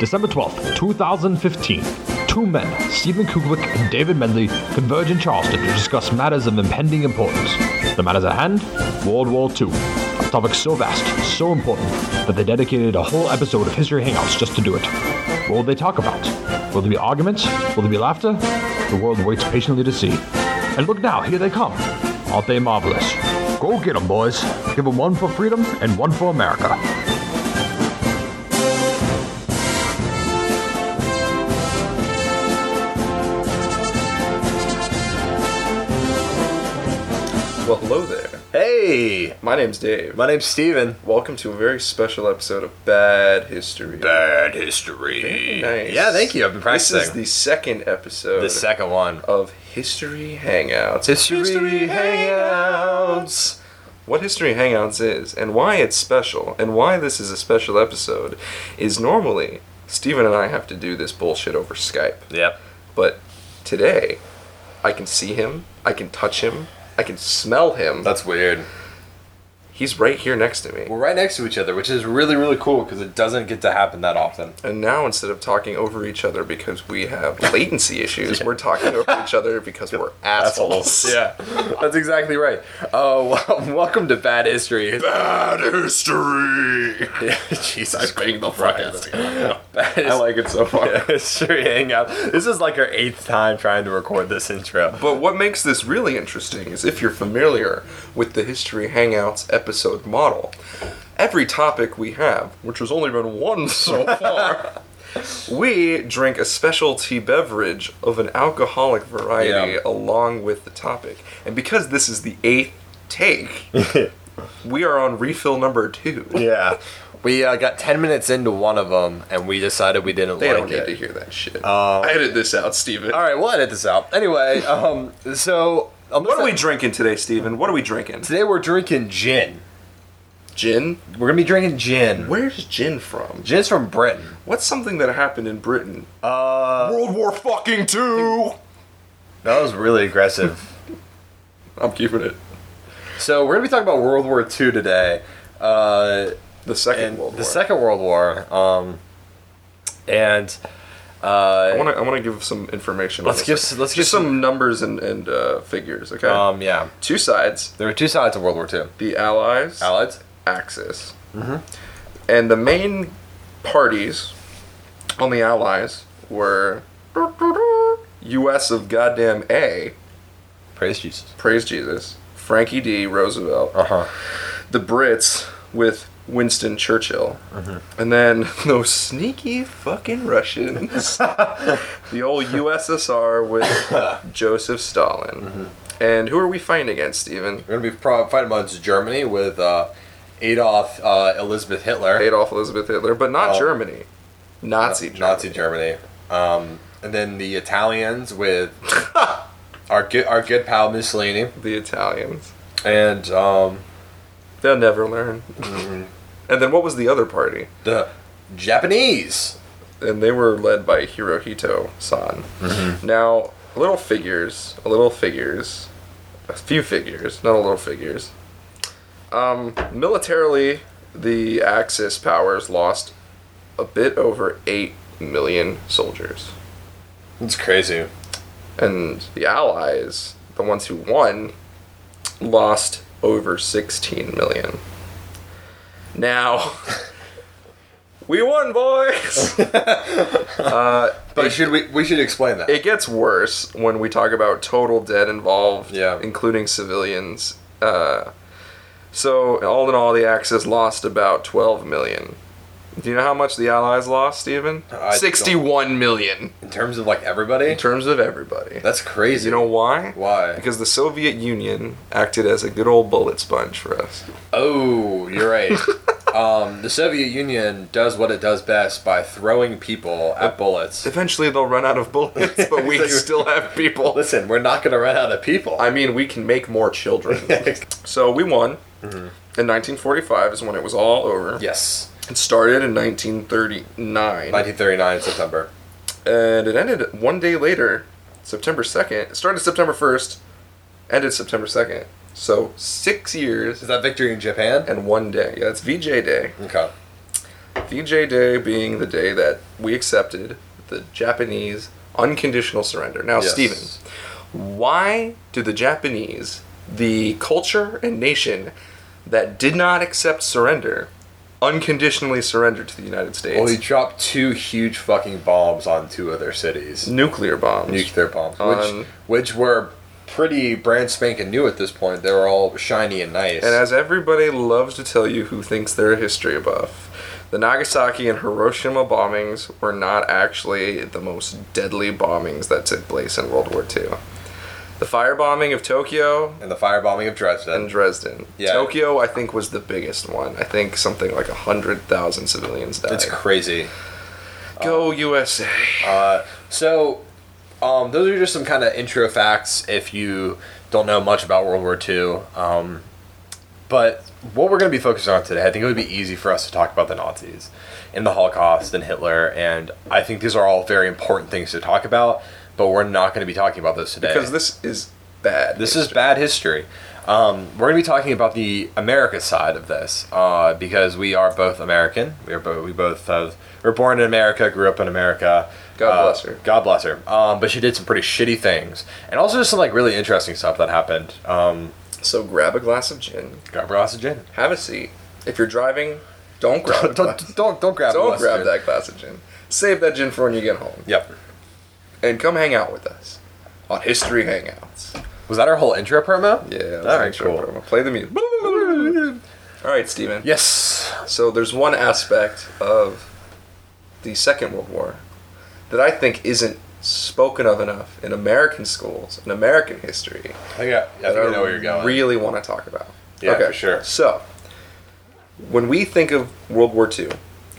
December 12th, 2015. Two men, Stephen Kuglik and David Medley, converge in Charleston to discuss matters of impending importance. The matters at hand? World War II. A topic so vast, so important, that they dedicated a whole episode of History Hangouts just to do it. What will they talk about? Will there be arguments? Will there be laughter? The world waits patiently to see. And look now, here they come. Aren't they marvelous? Go get 'em, boys. Give 'em one for freedom and one for America. Well, hello there. Hey, My name's Dave. my name's Steven. Welcome to a very special episode of Bad History. Bad history. Nice. Yeah, thank you. I've been This is the second episode the second one. of History Hangouts. History Hangouts. What History Hangouts is, and why it's special, and why this is a special episode, is normally Steven and I have to do this bullshit over Skype. Yep. But today, I can see him, I can touch him, I can smell him. That's weird. He's right here next to me. We're right next to each other, which is really, really cool because it doesn't get to happen that often. And now instead of talking over each other because we have latency issues, we're talking over each other because we're assholes. Yeah, that's exactly right. Oh, well, welcome to Bad History. Bad history. Yeah, Jesus Bang the fuck out of it. I like it so far. History Hangout. This is like our eighth time trying to record this intro. But what makes this really interesting is if you're familiar with the History Hangouts episode model, every topic we have, which has only been one so far, we drink a specialty beverage of an alcoholic variety Yeah. along with the topic. And because this is the eighth take, we are on refill number two. Yeah. We uh, got 10 minutes into one of them and we decided we didn't They like don't need it. to hear that shit. Uh, Edit this out, Steven. All right, we'll edit this out. Anyway, um, so What are we drinking today, Steven? What are we drinking? Today we're drinking gin. Gin? We're gonna be drinking gin. Where's gin from? Gin's from Britain. What's something that happened in Britain? Uh, World War fucking two. that was really aggressive. I'm keeping it. so we're gonna be talking about World War II today. Uh, The second World the War. Second World War. Um, and I uh, want to. I want to give some information. Let's give let's just give some- some numbers and and uh, figures. Okay. um, yeah, Two sides: there were two sides of World War II. the Allies, Allied. Axis, and the main parties on the Allies were U.S. of goddamn A. Praise Jesus. Praise Jesus. Frankie D. Roosevelt. Uh huh. the Brits with Winston Churchill, and then those sneaky fucking Russians, the old USSR with Joseph Stalin. And who are we fighting against, Steven? We're gonna be pro- fighting against Germany with uh, Adolf uh, Elizabeth Hitler. Adolf Elizabeth Hitler, but not Oh. Germany. Nazi Germany. Nazi Germany. Um, and then the Italians with our good our good pal Mussolini, The Italians. and um, They'll never learn. And then what was the other party? the Japanese. and they were led by Hirohito San. Now, little figures, a little figures, a few figures, not a little figures. Um, militarily, the Axis powers lost a bit over 8 million soldiers. It's crazy. And the Allies, the ones who won, lost over 16 million. Now, we won, boys! uh, But should we we should explain that? it gets worse when we talk about total dead involved, Yeah. including civilians. Uh, so, all in all, the Axis lost about 12 million. Do you know how much the Allies lost, Stephen? I 61 million in terms of like everybody, in terms of everybody. that's crazy. You know why? why? Because the Soviet Union acted as a good old bullet sponge for us. Oh, you're right. um, the Soviet Union does what it does best by throwing people at bullets. Eventually, they'll run out of bullets, but we still have people. Listen, we're not going to run out of people. I mean, we can make more children. so we won. In 1945 is when it was all over. yes, It started in 1939, 1939 September. and it ended one day later, September 2nd. It started September 1st, ended September 2nd. So six years Is that victory in Japan? and one day. Yeah, that's VJ Day. Okay. VJ Day being the day that we accepted the Japanese unconditional surrender. Now, Yes. Stephen, why do the Japanese, the culture and nation that did not accept surrender, unconditionally surrendered to the United States? Well, he dropped two huge fucking bombs on two of their cities. Nuclear bombs. Nuclear bombs, On- which um, which were pretty brand spanking new at this point. They were all shiny and nice. And as everybody loves to tell you who thinks they're a history buff, the Nagasaki and Hiroshima bombings were not actually the most deadly bombings that took place in World War II. The firebombing of Tokyo and the firebombing of Dresden. and Dresden. Yeah. Tokyo, I think, was the biggest one. I think something like 100,000 civilians died. it's crazy. Go USA. Uh, so, um, those are just some kind of intro facts if you don't know much about World War II. Um, but what we're going to be focusing on today, I think it would be easy for us to talk about the Nazis and the Holocaust and Hitler. And I think these are all very important things to talk about, but we're not going to be talking about this today. Because this is bad. This is bad history. Um, we're going to be talking about the America side of this uh, because we are both American. We are both we both have, were born in America, grew up in America. God Uh, bless her. God bless her. Um, but she did some pretty shitty things, and also just some like really interesting stuff that happened. Um, So grab a glass of gin, Grab a glass of gin. have a seat. If you're driving, don't grab Don't, glass. don't, don't, don't grab. a Don't glass grab that glass of gin. Save that gin for when you get home. Yep. And come hang out with us on History Hangouts. Was that our whole intro promo? Yeah, that's All right, cool. promo. Play the music. All right, Steven. Yes. So there's one aspect of the Second World War that I think isn't spoken of enough in American schools, in American history, I think I, I, think I know where you're going. really want to talk about. Yeah, for sure. So, when we think of World War II,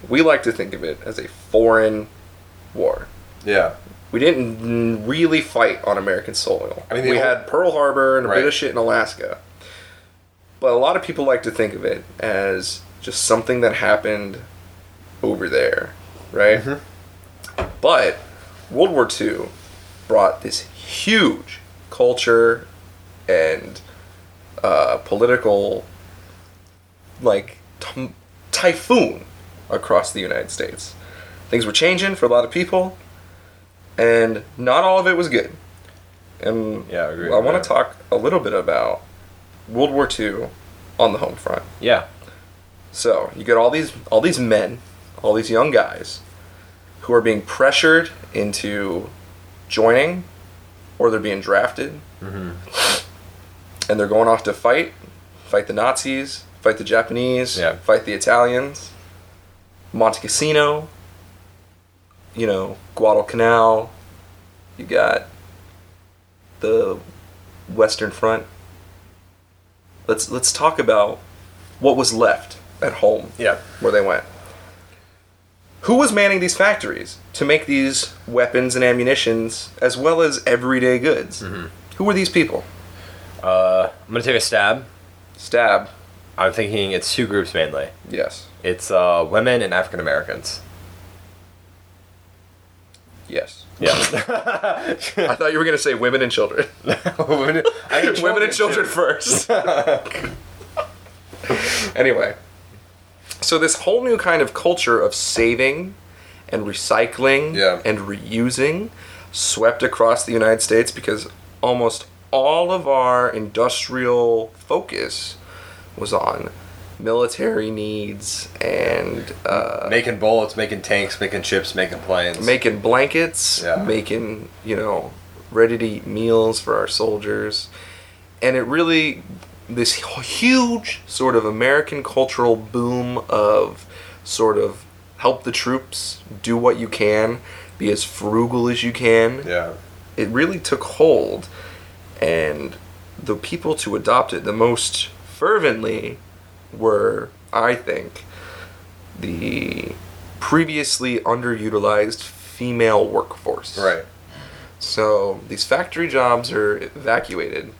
we like to think of it as a foreign war. yeah. We didn't really fight on American soil. I mean, we whole- had Pearl Harbor and a bit of shit in Alaska. But a lot of people like to think of it as just something that happened over there, right? Mm-hmm. But World War II brought this huge culture and uh, political, like, t- typhoon across the United States. Things were changing for a lot of people, and not all of it was good. And Yeah, I agree I want to talk a little bit about World War II on the home front. Yeah. So you get all these all these men, all these young guys, who are being pressured into joining, or they're being drafted, Mm-hmm. and they're going off to fight, fight the Nazis, fight the Japanese, Yeah. fight the Italians, Monte Cassino, you know, Guadalcanal. You got the Western Front. Let's let's talk about what was left at home Yeah. where they went. Who was manning these factories to make these weapons and ammunitions as well as everyday goods? Who were these people? Uh, I'm gonna take a stab. Stab. I'm thinking it's two groups mainly. Yes. It's uh, women and African Americans. Yes. Yeah. I thought you were going to say women and children. women, I think women and children too. first. anyway, so this whole new kind of culture of saving and recycling Yeah. and reusing swept across the United States because almost all of our industrial focus was on military needs and uh, Making bullets, making tanks, making chips, making planes. making blankets, Yeah. making, you know, ready to eat meals for our soldiers. And it really, this huge sort of American cultural boom of sort of help the troops, do what you can, be as frugal as you can. yeah. It really took hold. And the people to adopt it the most fervently were, I think, the previously underutilized female workforce. Right. So these factory jobs are evacuated,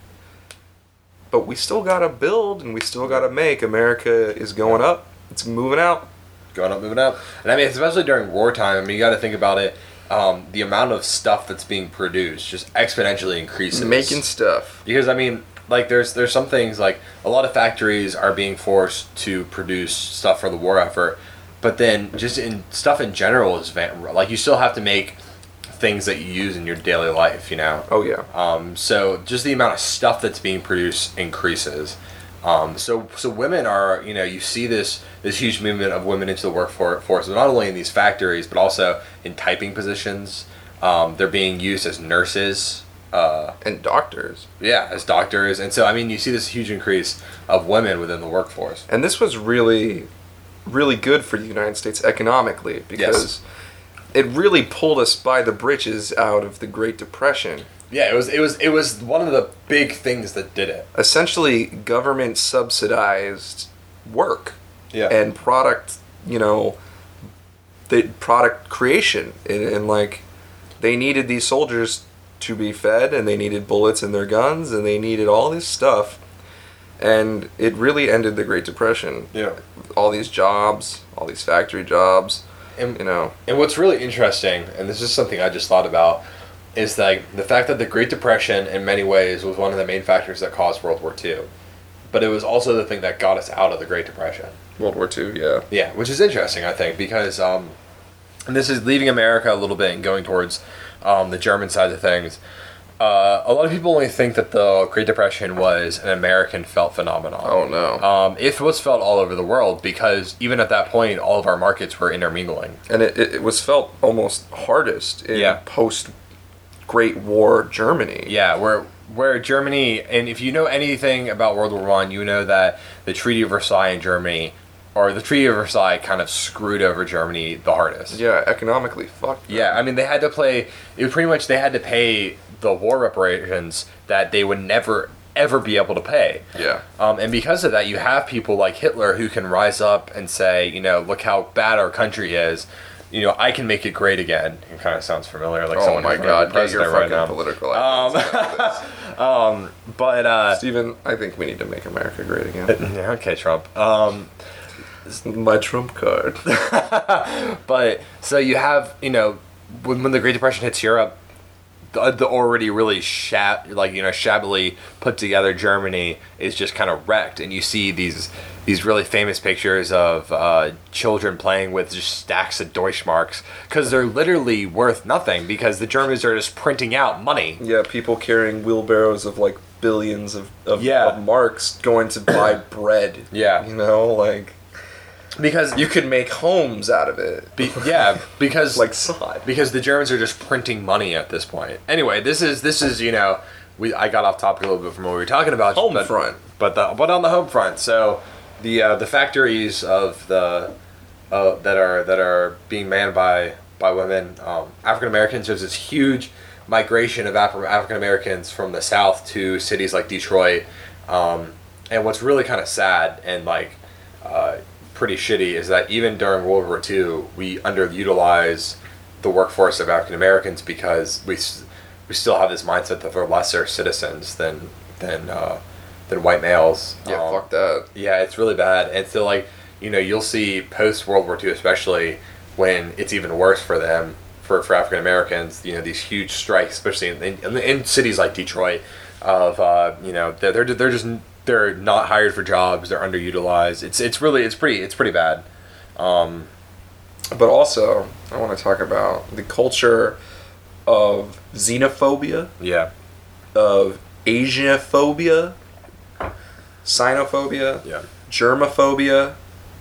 but we still gotta build and we still gotta make. America is going up. It's moving out. Going up, moving up. And I mean, especially during wartime, I mean, you got to think about it. Um, the amount of stuff that's being produced just exponentially increases. Making stuff. because I mean, like there's there's some things like a lot of factories are being forced to produce stuff for the war effort, but then just in stuff in general is van- like you still have to make things that you use in your daily life. You know. Oh yeah. Um, so just the amount of stuff that's being produced increases. Um, so so women are you know you see this this huge movement of women into the workforce not only in these factories but also in typing positions. Um, they're being used as nurses. Uh, And doctors. yeah, as doctors, and so I mean you see this huge increase of women within the workforce. And this was really, really good for the United States economically because it really pulled us by the britches out of the Great Depression. Yeah, it was it was it was one of the big things that did it. Essentially, government subsidized work Yeah. and product, you know, the product creation. And, and like, they needed these soldiers to be fed, and they needed bullets in their guns, and they needed all this stuff. And it really ended the Great Depression. Yeah. All these jobs, all these factory jobs, And you know. And what's really interesting, and this is something I just thought about, is like the fact that the Great Depression, in many ways, was one of the main factors that caused World War II. But it was also the thing that got us out of the Great Depression. World War II, yeah. Yeah, which is interesting, I think, because um, and this is leaving America a little bit and going towards um, the German side of things. Uh, a lot of people only think that the Great Depression was an American felt phenomenon. Oh no. Um, it was felt all over the world because even at that point, all of our markets were intermingling. and it, it, was felt almost hardest in Yeah. post Great War Germany. Yeah, where where Germany, and if you know anything about World War One, you know that the Treaty of Versailles in Germany, or the Treaty of Versailles, kind of screwed over Germany the hardest. Yeah, economically fucked. them. Yeah, I mean they had to play. It was pretty much they had to pay the war reparations that they would never ever be able to pay. Yeah. Um, and because of that, you have people like Hitler who can rise up and say, you know, look how bad our country is. You know, I can make it great again. It kind of sounds familiar, like Oh someone my god, for get your president right fucking now. political Um, ideas But uh, Steven, I think we need to make America great again. yeah, okay, Trump. Um, My trump card. but so you have, you know, when, when the Great Depression hits Europe, the, the already really shab like you know shabbily put together Germany is just kind of wrecked, and you see these these really famous pictures of uh, children playing with just stacks of Deutschmarks because they're literally worth nothing because the Germans are just printing out money. yeah, people carrying wheelbarrows of like billions of, of, Yeah. of marks going to buy bread. Yeah. You know, like Because you could make homes out of it. be, yeah, because like sod. because the Germans are just printing money at this point. Anyway, this is this is you know we I got off topic a little bit from what we were talking about. Home but, front. but the but on the home front. So the uh, the factories of the uh, that are that are being manned by by women, um, African Americans. There's this huge migration of Af- African Americans from the South to cities like Detroit. Um, and what's really kind of sad and like uh, pretty shitty is that even during World War II, we underutilize the workforce of African Americans because we we still have this mindset that they're lesser citizens than than uh, than white males. Yeah, Um, fuck that. yeah, it's really bad. And so, like, you know, you'll see post World War II, especially when it's even worse for them, for, for African Americans, you know, these huge strikes, especially in, in, in cities like Detroit, of, uh, you know, they're, they're, they're just, they're not hired for jobs, they're underutilized. It's, it's really, it's pretty, it's pretty bad. Um, But also, I want to talk about the culture of xenophobia, Yeah. of Asianophobia, Sinophobia, Yeah. germophobia,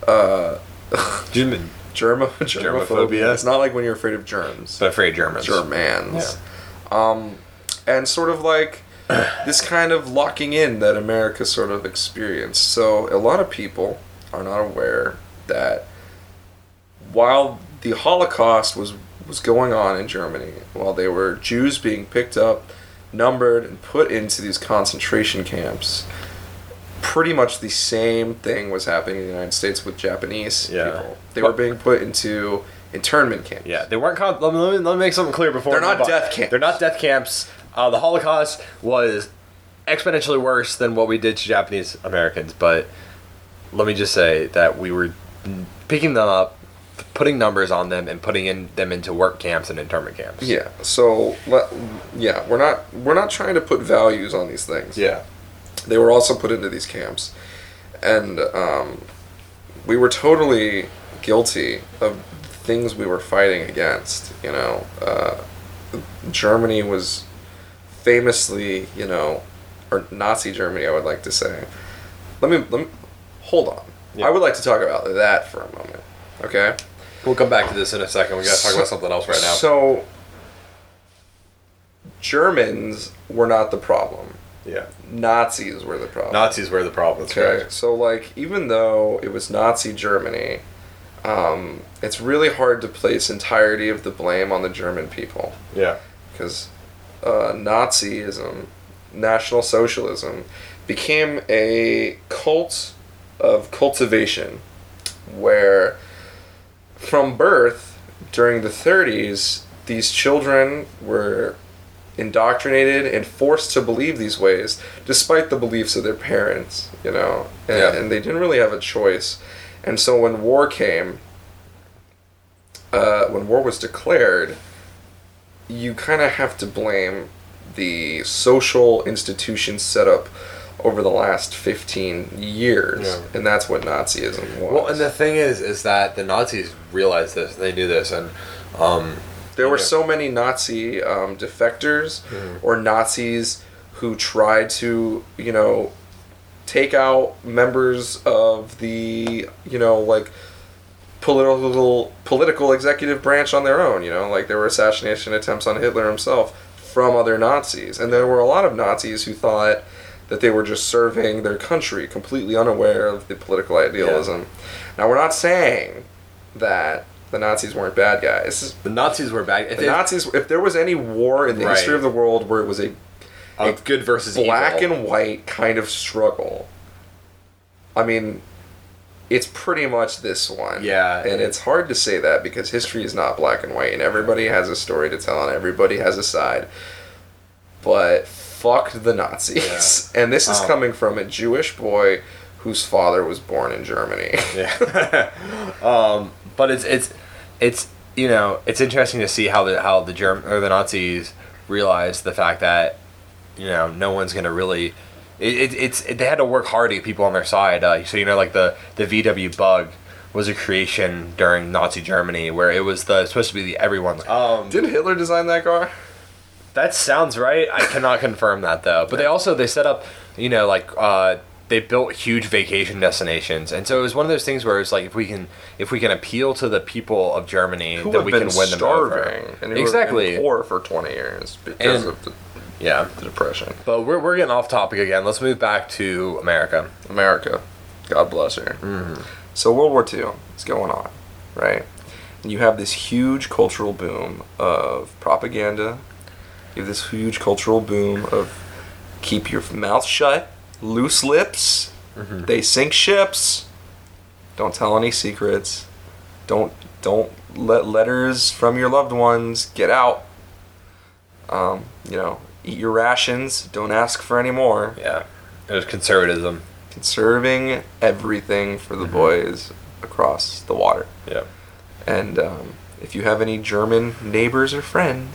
uh, German. germo, germophobia. Germophobia. It's not like when you're afraid of germs. But afraid of Germans. Germans. Um, and sort of like this kind of locking in that America sort of experienced. So a lot of people are not aware that while the Holocaust was was going on in Germany, while they were Jews being picked up, numbered, and put into these concentration camps, pretty much the same thing was happening in the United States with Japanese Yeah. people. They were being put into internment camps. Yeah, they weren't. Con- let, me, let, me, make something clear before They're not on. death camps. They're not death camps. Uh, the Holocaust was exponentially worse than what we did to Japanese Americans. But let me just say that we were picking them up, putting numbers on them, and putting in them into work camps and internment camps. Yeah. So yeah, we're not we're not trying to put values on these things. Yeah. They were also put into these camps, and um, we were totally guilty of things we were fighting against. You know, uh, Germany was famously, you know, or Nazi Germany, I would like to say. Let me let me hold on. Yeah. I would like to talk about that for a moment. Okay. We'll come back to this in a second. We gotta talk about something else right now. So Germans were not the problem. yeah. Nazis were the problem. Nazis were the problem. That's Okay, correct. so like even though it was Nazi Germany, um, it's really hard to place entirety of the blame on the German people Yeah. because uh, Nazism, National Socialism, became a cult of cultivation, where from birth during the 30s, these children were indoctrinated and forced to believe these ways, despite the beliefs of their parents, you know, and, Yeah. and they didn't really have a choice. And so when war came, uh, when war was declared, you kind of have to blame the social institution set up over the last 15 years Yeah. and that's what nazism was Well, and the thing is, is that the Nazis realized this. They knew this, and um, there were so many nazi um, defectors Mm-hmm. or nazis who tried to you know take out members of the you know like political political executive branch on their own you know like there were assassination attempts on hitler himself from other nazis and there were a lot of nazis who thought that they were just serving their country completely unaware of the political idealism now we're not saying that the nazis weren't bad guys the Nazis were bad. If the nazis if there was any war in the Right. history of the world where it was a of good versus black evil. and white kind of struggle. I mean, it's pretty much this one. Yeah. And it's hard to say that because history is not black and white and everybody has a story to tell and everybody has a side. But fuck the Nazis. And this is Um, coming from a Jewish boy whose father was born in Germany. Yeah. um, but it's it's it's you know it's interesting to see how the how the Germ or the Nazis realized the fact that you know no one's gonna really. It, it, it's it, they had to work hard to get people on their side. Uh, so you know, like the the VW Bug was a creation during Nazi Germany, where it was the supposed to be the everyone's. Um, Didn't Hitler design that car? that sounds right. I cannot confirm that though. But they also they set up, you know, like uh, they built huge vacation destinations, and so it was one of those things where it's like if we can if we can appeal to the people of Germany, Who then we been can win them starving over. and who exactly. have been poor for 20 years because And- of the, Yeah. the depression. But we're, we're getting off topic again. Let's move back to America. America, God bless her. Mm-hmm. So World War II is going on, right? And you have this huge cultural boom of propaganda. You have this huge cultural boom of keep your mouth shut, loose lips. Mm-hmm. They sink ships. Don't tell any secrets. Don't don't let letters from your loved ones get out. Um, you know, eat your rations. Don't ask for any more Yeah. It was conservatism. conserving everything for Mm-hmm. the boys across the water. Yeah. And um, if you have any German neighbors or friends,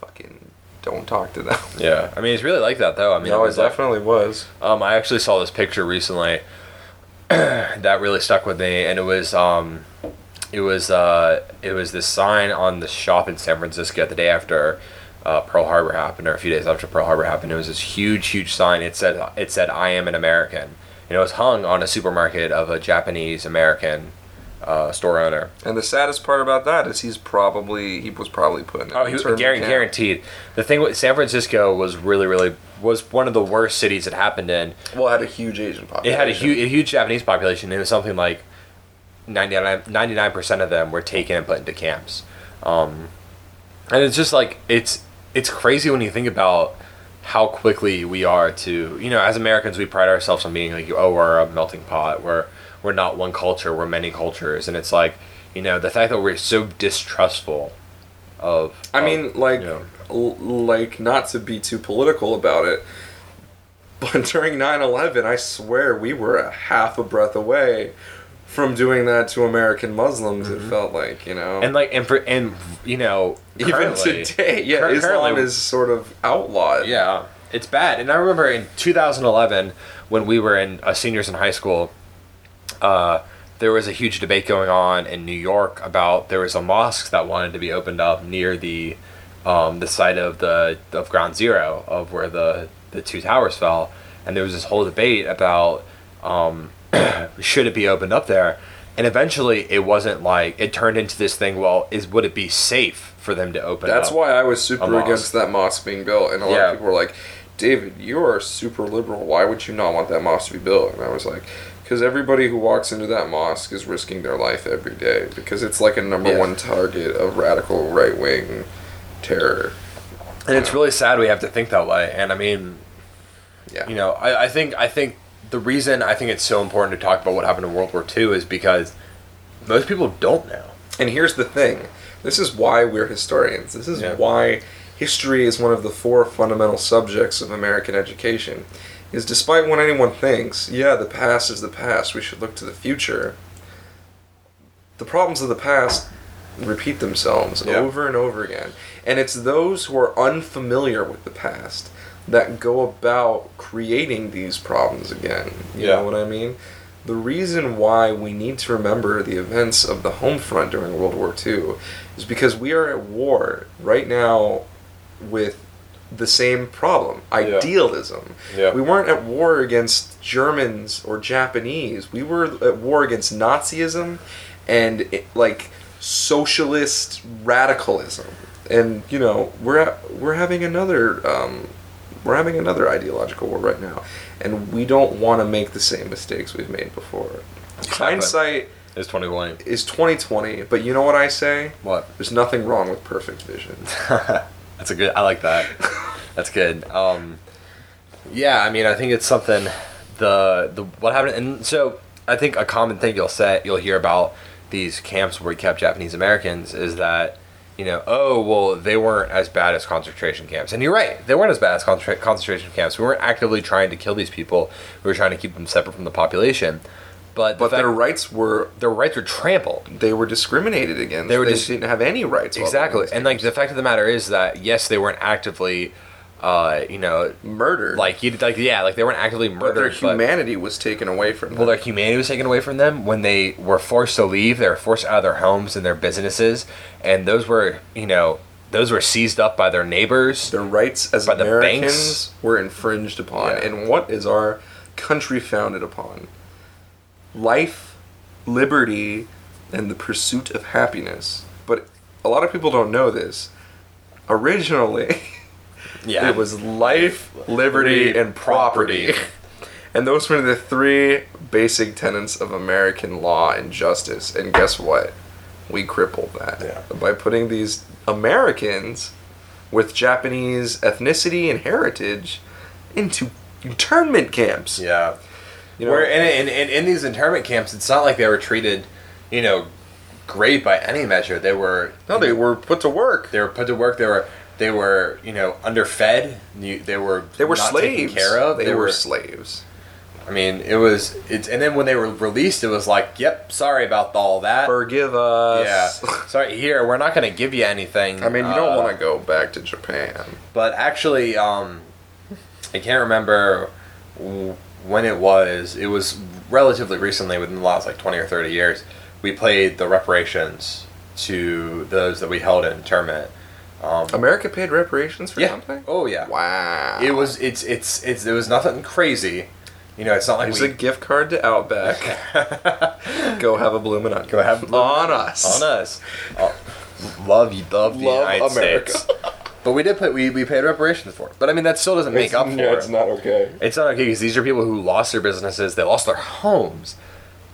fucking don't talk to them. Yeah. I mean, it's really like that though. I mean, no, it it was like- definitely was. Um, I actually saw this picture recently that really stuck with me, and it was um, it was uh, it was this sign on the shop in San Francisco the day after uh, Pearl Harbor happened, or a few days after Pearl Harbor happened. It was this huge, huge sign. It said it said "I am an American," and it was hung on a supermarket of a Japanese American uh, store owner. And the saddest part about that is he's probably he was probably put in. Oh, he was guaranteed, guaranteed. The thing with San Francisco was really, really was one of the worst cities it happened in. Well, it had a huge Asian population. It had a huge, a huge Japanese population. It was something like 99 percent of them were taken and put into camps. Um, and it's just like it's it's crazy when you think about how quickly we are to you know as Americans we pride ourselves on being like oh we're a melting pot. We're we're not one culture. We're many cultures. And it's like you know the fact that we're so distrustful of I of, mean, like, you know, l- like not to be too political about it, but during 9/11, I swear we were a half a breath away from doing that to American Muslims. It felt like, you know, Mm-hmm. and like and for and you know even today, yeah, Islam is sort of outlawed. Yeah, it's bad. And I remember in 2011 when we were in uh, seniors in high school, uh, there was a huge debate going on in New York about there was a mosque that wanted to be opened up near the um, the site of the of Ground Zero of where the the two towers fell, and there was this whole debate about um, should it be opened up there, and eventually it wasn't like it turned into this thing. Well, is would it be safe for them to open? That's up? why I was super against that mosque being built, and a lot Yeah. of people were like, "David, you are super liberal. Why would you not want that mosque to be built?" And I was like, "Because everybody who walks into that mosque is risking their life every day because it's like a number Yeah. one target of radical right wing terror." and it's really sad we have to think that way. And I mean, Yeah, you know, I, I think I think the reason I think it's so important to talk about what happened in World War II is because most people don't know. And here's the thing this is why we're historians. This is Yeah. why history is one of the four fundamental subjects of American education. Is despite what anyone thinks, yeah, the past is the past, we should look to the future. The problems of the past repeat themselves Yeah. over and over again. And it's those who are unfamiliar with the past that go about creating these problems again. You Yeah. know what I mean? The reason why we need to remember the events of the home front during World War II is because we are at war right now with the same problem idealism. Yeah. We weren't at war against Germans or Japanese. We were at war against Nazism and eh, like socialist radicalism. And you know, we're at, we're having another um, we're having another ideological war right now, and we don't want to make the same mistakes we've made before. Hindsight is 2020. is twenty twenty, but you know what I say? What? There's nothing wrong with perfect vision. That's a good. I like that. That's good. Um, yeah, I mean, I think it's something. The the what happened, and so I think a common thing you'll say you'll hear about these camps where we kept Japanese Americans is that you know oh well they weren't as bad as concentration camps, and you're right they weren't as bad as concentra- concentration camps. We weren't actively trying to kill these people. We were trying to keep them separate from the population, but the But fact- their rights were their rights were trampled. they were discriminated against. They were they dis- didn't have any rights. while they were Exactly, and like the fact of the matter is that yes, they weren't actively, uh, you know, murdered. like you like yeah, like they weren't actively murdered. but their murdered, but, humanity was taken away from them. well, their humanity was taken away from them when they were forced to leave. They were forced out of their homes and their businesses, and those were you know those were seized up by their neighbors. their rights as by the Americans banks. were infringed upon. Yeah. And what is our country founded upon? Life, liberty, and the pursuit of happiness. But a lot of people don't know this. Originally, yeah, it was life, liberty, and property. And those were the three basic tenets of American law and justice. And guess what? We crippled that Yeah. by putting these Americans with Japanese ethnicity and heritage into internment camps. yeah. You know, Where in, in, in, in these internment camps, it's not like they were treated, you know, great by any measure. They were no, they were put to work. they were put to work. They were they were you know underfed. They were They were slaves. care of. They, were, slaves. I mean, it was it's and then when they were released, it was like, yep, sorry about all that. Forgive us. yeah, sorry. Here, we're not going to give you anything. I mean, you don't uh, want to go back to Japan. But actually, um, I can't remember when it was. It was relatively recently, within the last like twenty or thirty years. We played the reparations to those that we held in internment. Um, America paid reparations for yeah. something? Oh yeah. Wow. It was. It's. It's. It's. It was nothing crazy. You know, it's not like Here's we a gift card to Outback. Go have a bloomin' onion. Go have on us. on us. Oh, love you, love the Love United America. States. But we did pay. We, we paid reparations for it. But I mean, that still doesn't make up for no, it. it's not okay. It's not okay because these are people who lost their businesses. They lost their homes.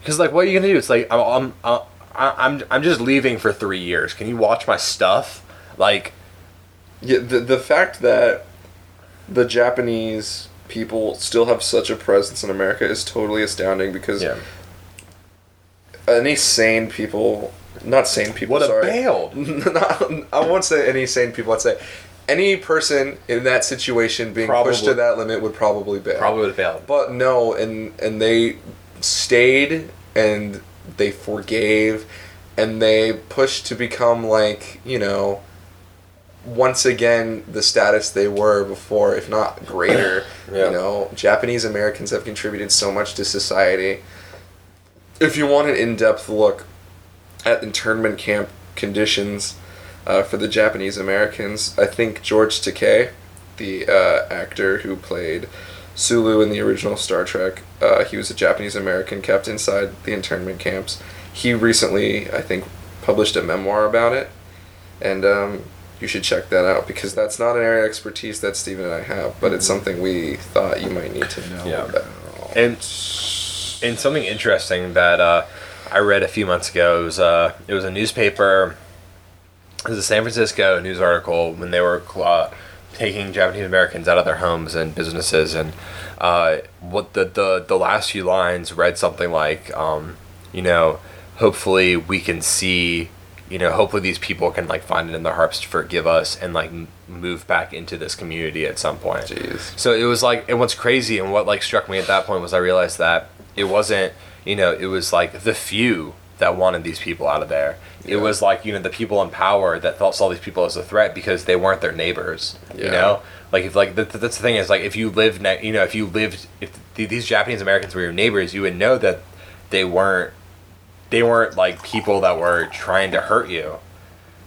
Because like, what are you gonna do? It's like I'm I'm uh, I'm I'm just leaving for three years. Can you watch my stuff? Like, Yeah, the the fact that the Japanese people still have such a presence in America is totally astounding because yeah. any sane people, not sane people, Would have sorry, bailed. not, I won't say any sane people. I'd say any person in that situation being pushed to that limit would probably bail. Probably would fail. But no, and and they stayed and they forgave and they pushed to become like, you know, once again the status they were before, if not greater. Yeah. You know, Japanese Americans have contributed so much to society. if you want an in-depth look at internment camp conditions uh, for the Japanese Americans, I think George Takei, the uh, actor who played Sulu in the original Star Trek, uh, he was a Japanese American kept inside the internment camps. He recently, I think, published a memoir about it, and um, you should check that out because that's not an area of expertise that Stephen and I have, but it's something we thought you might need to know Yeah. about. And and something interesting that uh, I read a few months ago it was uh, it was a newspaper. It was a San Francisco news article when they were uh, taking Japanese Americans out of their homes and businesses, and uh, what the, the the last few lines read something like, um, you know, hopefully we can see, you know, hopefully these people can like find it in their hearts to forgive us and like move back into this community at some point. Jeez. So it was like, and what's crazy and what like struck me at that point was I realized that it wasn't, you know, it was like the few that wanted these people out of there. It was like, you know, the people in power that felt saw these people as a threat because they weren't their neighbors. You know, like if like th- th- that's the thing is like if you lived, ne- you know, if you lived, if th- these Japanese Americans were your neighbors, you would know that they weren't, they weren't like people that were trying to hurt you.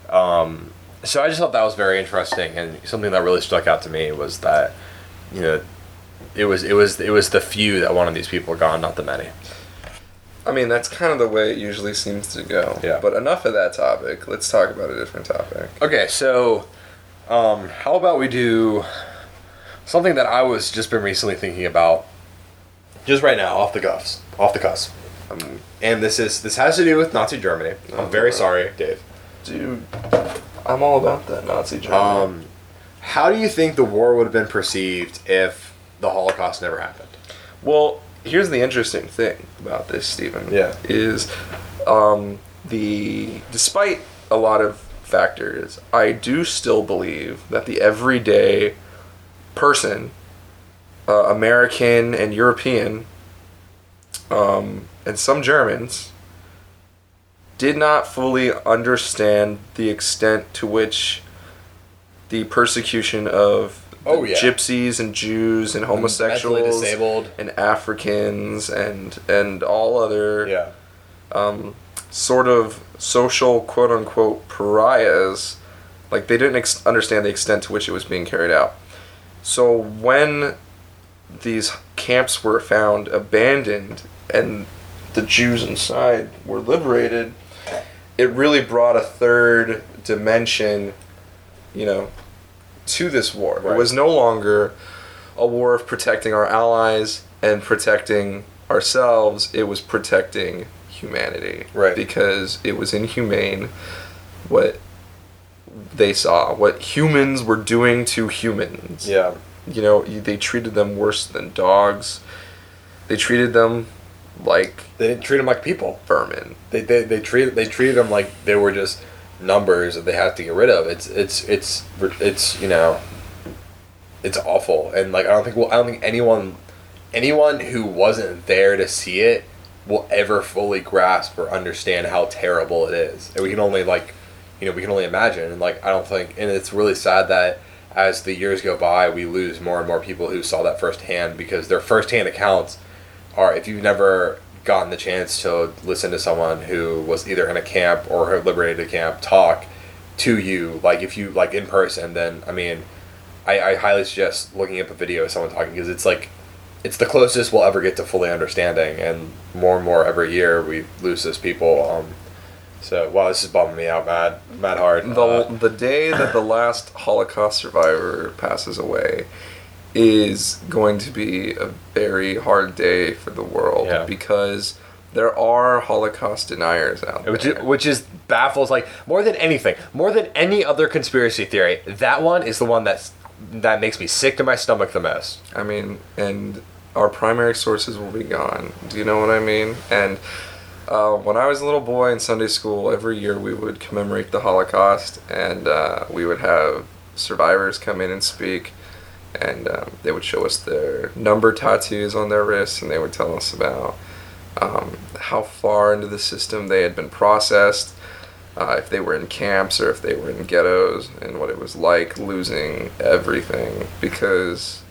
Um, so I just thought that was very interesting and something that really stuck out to me was that, you know, it was it was it was the few that wanted these people gone, not the many. I mean, that's kind of the way it usually seems to go. Yeah. But enough of that topic. Let's talk about a different topic. Okay, so um, how about we do something that I was just been recently thinking about, just right now, off the cuffs, off the cusp. Um, And this is this has to do with Nazi Germany. I'm very sorry, Dave. dude, I'm all about that Nazi Germany. Um, how do you think the war would have been perceived if the Holocaust never happened? well, here's the interesting thing about this, Stephen. Yeah. Is um, the despite a lot of factors, I do still believe that the everyday person, uh, American and European, um, and some Germans, did not fully understand the extent to which the persecution of the Oh, yeah. gypsies and Jews and homosexuals disabled. and Africans and and all other Yeah. um, sort of social quote unquote pariahs, like they didn't ex- understand the extent to which it was being carried out. So when these camps were found abandoned and the Jews inside were liberated, it really brought a third dimension, you know, to this war. It was no longer a war of protecting our allies and protecting ourselves. It was protecting humanity. Right. Because it was inhumane what they saw, what humans were doing to humans. Yeah. You know, they treated them worse than dogs. They treated them like They didn't treat them like people. vermin. They, they, they treated they treated them like they were just numbers that they had to get rid of. It's it's it's it's you know, it's awful. And like I don't think well I don't think anyone anyone who wasn't there to see it will ever fully grasp or understand how terrible it is. And we can only like you know we can only imagine. And like I don't think and it's really sad that as the years go by we lose more and more people who saw that firsthand because their firsthand accounts are if you've never gotten the chance to listen to someone who was either in a camp or liberated a camp talk to you like if you like in person then i mean i, I highly suggest looking up a video of someone talking because it's like it's the closest we'll ever get to fully understanding and more and more every year we lose those people um so wow this is bumming me out mad mad hard. The, Uh, the day that the last Holocaust survivor passes away is going to be a very hard day for the world Yeah. because there are Holocaust deniers out there. which there. is, which is baffles like more than anything, more than any other conspiracy theory. That one is the one that's that makes me sick to my stomach the most. I mean, and our primary sources will be gone. Do you know what I mean? And uh, when I was a little boy in Sunday school, every year we would commemorate the Holocaust, and uh, we would have survivors come in and speak, and um, they would show us their number tattoos on their wrists, and they would tell us about um, how far into the system they had been processed. Uh, if they were in camps or if they were in ghettos, and what it was like losing everything because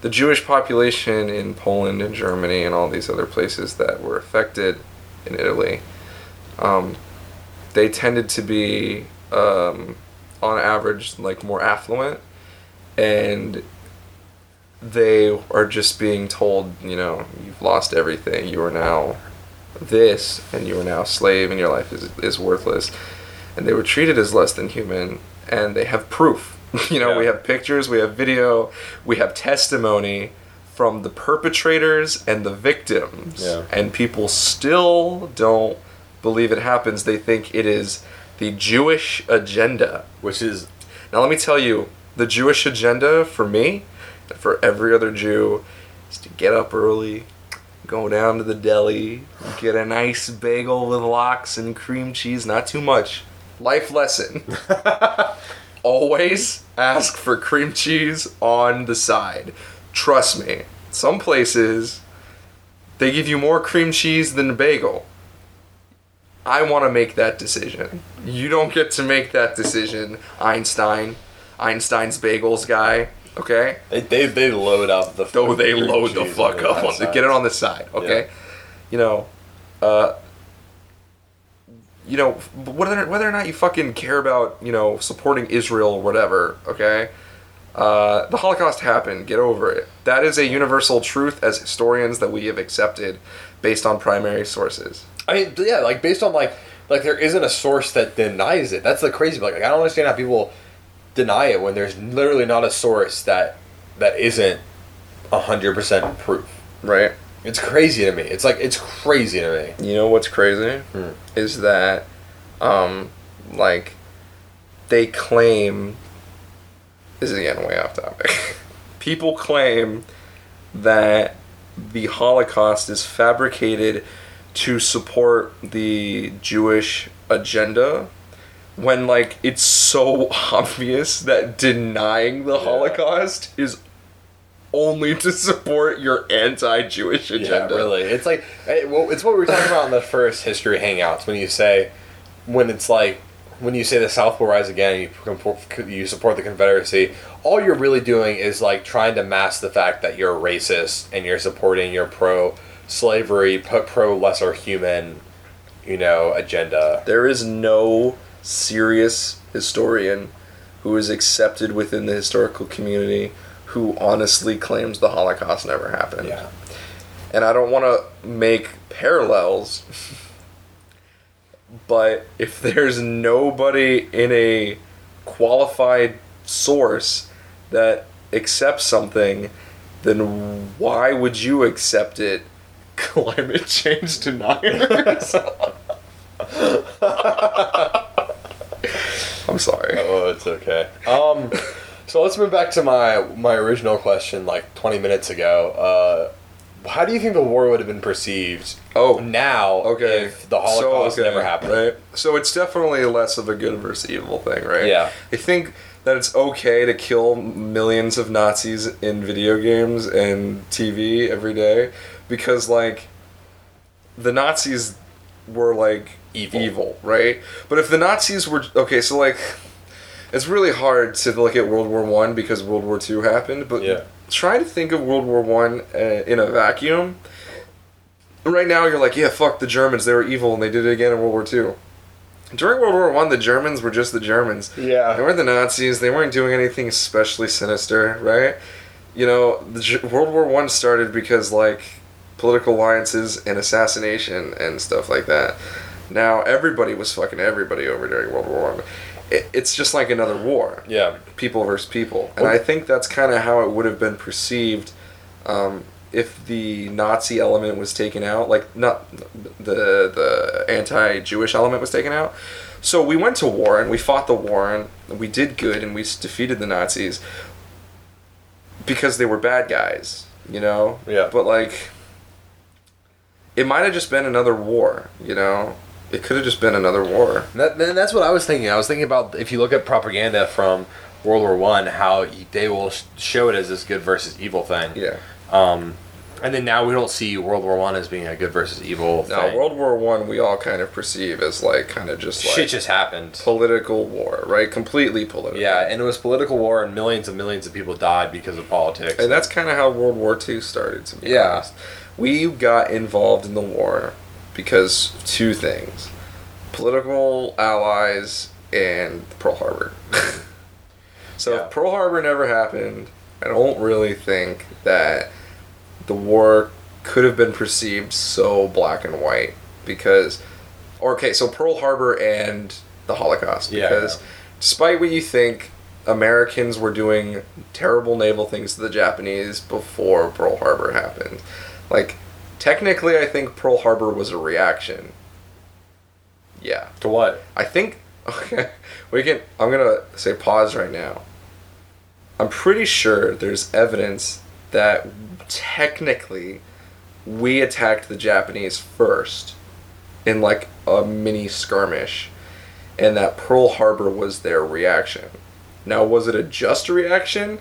the Jewish population in Poland and Germany and all these other places that were affected in Italy. Um, they tended to be, um, on average, like more affluent, and they are just being told, you know, you've lost everything. You are now this, and you are now a slave, and your life is is worthless. And they were treated as less than human, and they have proof. you know, we have pictures, we have video, we have testimony from the perpetrators and the victims, Yeah. and people still don't believe it happens. They think it is the Jewish agenda. Which is Now, let me tell you, the Jewish agenda for me, and for every other Jew, is to get up early, go down to the deli, get a nice bagel with lox and cream cheese, not too much. Life lesson. Always ask for cream cheese on the side. Trust me, some places they give you more cream cheese than a bagel. I want to make that decision. You don't get to make that decision, Einstein. Einstein's bagels guy. Okay? they they, they load up the Though they load the fuck up on the, get it on the side. Okay? You know, uh, you know, whether whether or not you fucking care about you know supporting Israel or whatever. Okay? Uh, the Holocaust happened. Get over it. That is a universal truth as historians that we have accepted based on primary sources. I mean, yeah, like based on like like there isn't a source that denies it. That's the crazy. Part. Like, I don't understand how people deny it when there's literally not a source that that isn't hundred percent proof. Right? It's crazy to me. It's like it's crazy to me. You know what's crazy Hmm. is that, um, like, they claim. This is getting way off topic. People claim that the Holocaust is fabricated to support the Jewish agenda. When like it's so obvious that denying the Yeah. Holocaust is only to support your anti-Jewish agenda. Yeah, really. It's like well, it's what we were talking about in the first history hangouts when you say when it's like when you say the South will rise again and you you support the Confederacy, all you're really doing is like trying to mask the fact that you're racist and you're supporting your pro slavery, pro lesser human, you know, agenda. There is no serious historian who is accepted within the historical community who honestly claims the Holocaust never happened. Yeah. And I don't want to make parallels, but if there's nobody in a qualified source that accepts something, then why would you accept it? Climate change deniers. I'm sorry. Oh, it's okay. Um, so let's move back to my my original question, like 20 minutes ago. Uh, how do you think the war would have been perceived? Oh, now, Okay. if the Holocaust So, okay, never happened. Right. So it's definitely less of a good versus evil thing, right? Yeah. I think that it's okay to kill millions of Nazis in video games and TV every day because, like, the Nazis were like Evil. right? But if the Nazis were okay, so like, it's really hard to look at World War One because World War Two happened. But Yeah. try to think of World War One uh, in a vacuum. Right now, you're like, yeah, fuck the Germans. They were evil, and they did it again in World War Two. During World War One, the Germans were just the Germans. Yeah. They weren't the Nazis. They weren't doing anything especially sinister, right? You know, the World War One started because like political alliances and assassination and stuff like that. Now everybody was fucking everybody over during World War One. It, it's just like another war Yeah. people versus people. And Well- I think that's kind of how it would have been perceived um, if the Nazi element was taken out, like not the the anti-Jewish element was taken out. So we went to war and we fought the war and we did good and we defeated the Nazis because they were bad guys, you know. Yeah. But like, it might have just been another war, you know. It could have just been another war. That, and that's what I was thinking. I was thinking about if you look at propaganda from World War One, how they will show it as this good versus evil thing. Yeah. Um, and then now we don't see World War One as being a good versus evil Now, thing. World War One, we all kind of perceive as like kind of just like Shit just happened. political war, right? Completely political. Yeah, and it was political war, and millions and millions of people died because of politics. and that's kind of how World War Two started. To be Yeah. honest, we got involved in the war because two things political allies and Pearl Harbor. so Yeah. if Pearl Harbor never happened, I don't really think that the war could have been perceived so black and white because okay, so Pearl Harbor and the Holocaust Yeah, because yeah. despite what you think Americans were doing terrible naval things to the Japanese before Pearl Harbor happened. Like technically I think Pearl Harbor was a reaction. Yeah. To what? I think okay, we can. I'm gonna say pause right now. I'm pretty sure there's evidence that technically we attacked the Japanese first in like a mini skirmish, and that Pearl Harbor was their reaction. Now, was it a just reaction?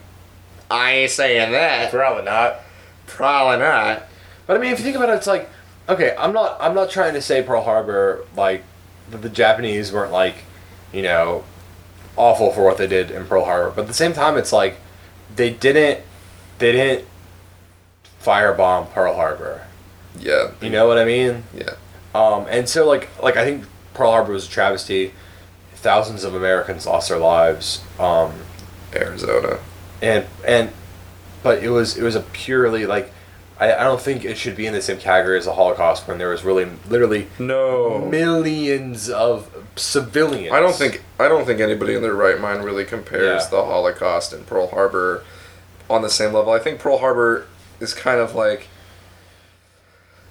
I ain't saying that. Probably not. Probably not. But I mean, if you think about it, it's like, okay, I'm not, I'm not trying to say Pearl Harbor like that the Japanese weren't like, you know, awful for what they did in Pearl Harbor, but at the same time, it's like they didn't, they didn't firebomb Pearl Harbor. Yeah. You know what I mean? Yeah. Um, and so like, like I think Pearl Harbor was a travesty. Thousands of Americans lost their lives. Um, Arizona. and and but it was it was a purely like I, I don't think it should be in the same category as the Holocaust when there was really literally No. millions of civilians. I don't think I don't think anybody in their right mind really compares Yeah. the Holocaust and Pearl Harbor on the same level. I think Pearl Harbor is kind of like